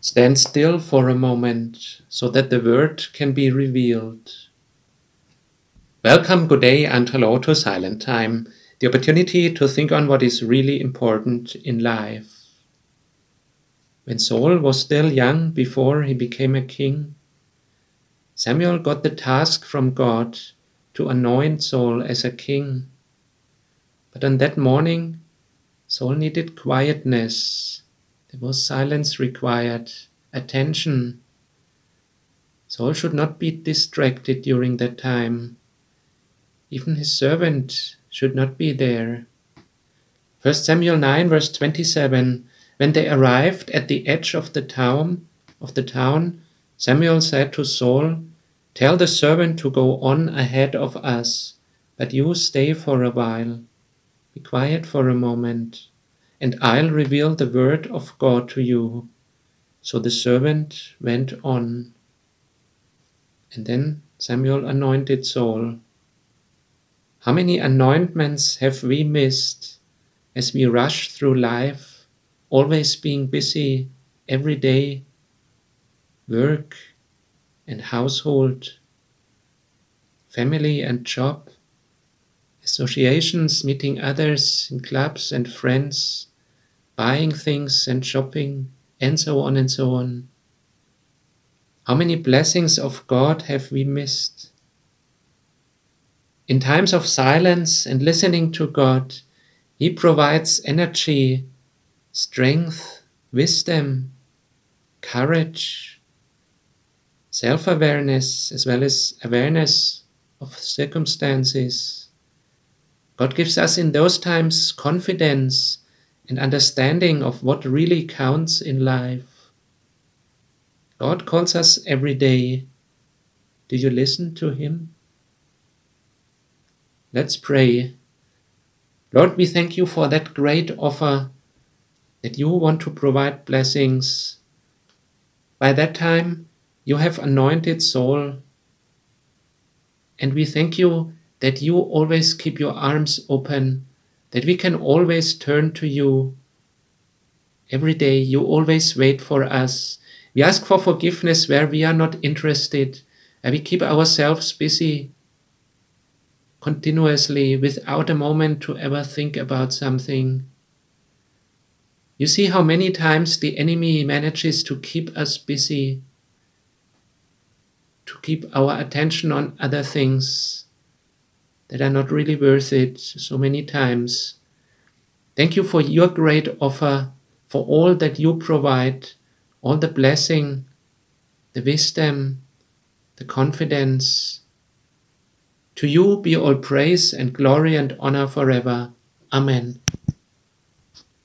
Stand still for a moment so that the word can be revealed. Welcome, good day, and hello to Silent Time, the opportunity to think on what is really important in life. When Saul was still young before he became a king, Samuel got the task from God to anoint Saul as a king. But on that morning, Saul needed quietness there was silence required, attention. Saul should not be distracted during that time. Even his servant should not be there. 1 Samuel 9 verse 27 When they arrived at the edge of the town of the town Samuel said to Saul Tell the servant to go on ahead of us but you stay for a while be quiet for a moment and I'll reveal the word of God to you. So the servant went on. And then Samuel anointed Saul. How many anointments have we missed as we rush through life, always being busy every day, work and household, family and job, associations, meeting others in clubs and friends, buying things and shopping, and so on and so on. How many blessings of God have we missed? In times of silence and listening to God, He provides energy, strength, wisdom, courage, self awareness, as well as awareness of circumstances. God gives us in those times confidence and understanding of what really counts in life. God calls us every day. Do you listen to Him? Let's pray. Lord, we thank you for that great offer that you want to provide blessings. By that time, you have anointed Saul. And we thank you that you always keep your arms open that we can always turn to you. Every day, you always wait for us. We ask for forgiveness where we are not interested, and we keep ourselves busy continuously without a moment to ever think about something. You see how many times the enemy manages to keep us busy, to keep our attention on other things that are not really worth it so many times. Thank you for your great offer, for all that you provide, all the blessing, the wisdom, the confidence. To you be all praise and glory and honor forever. Amen.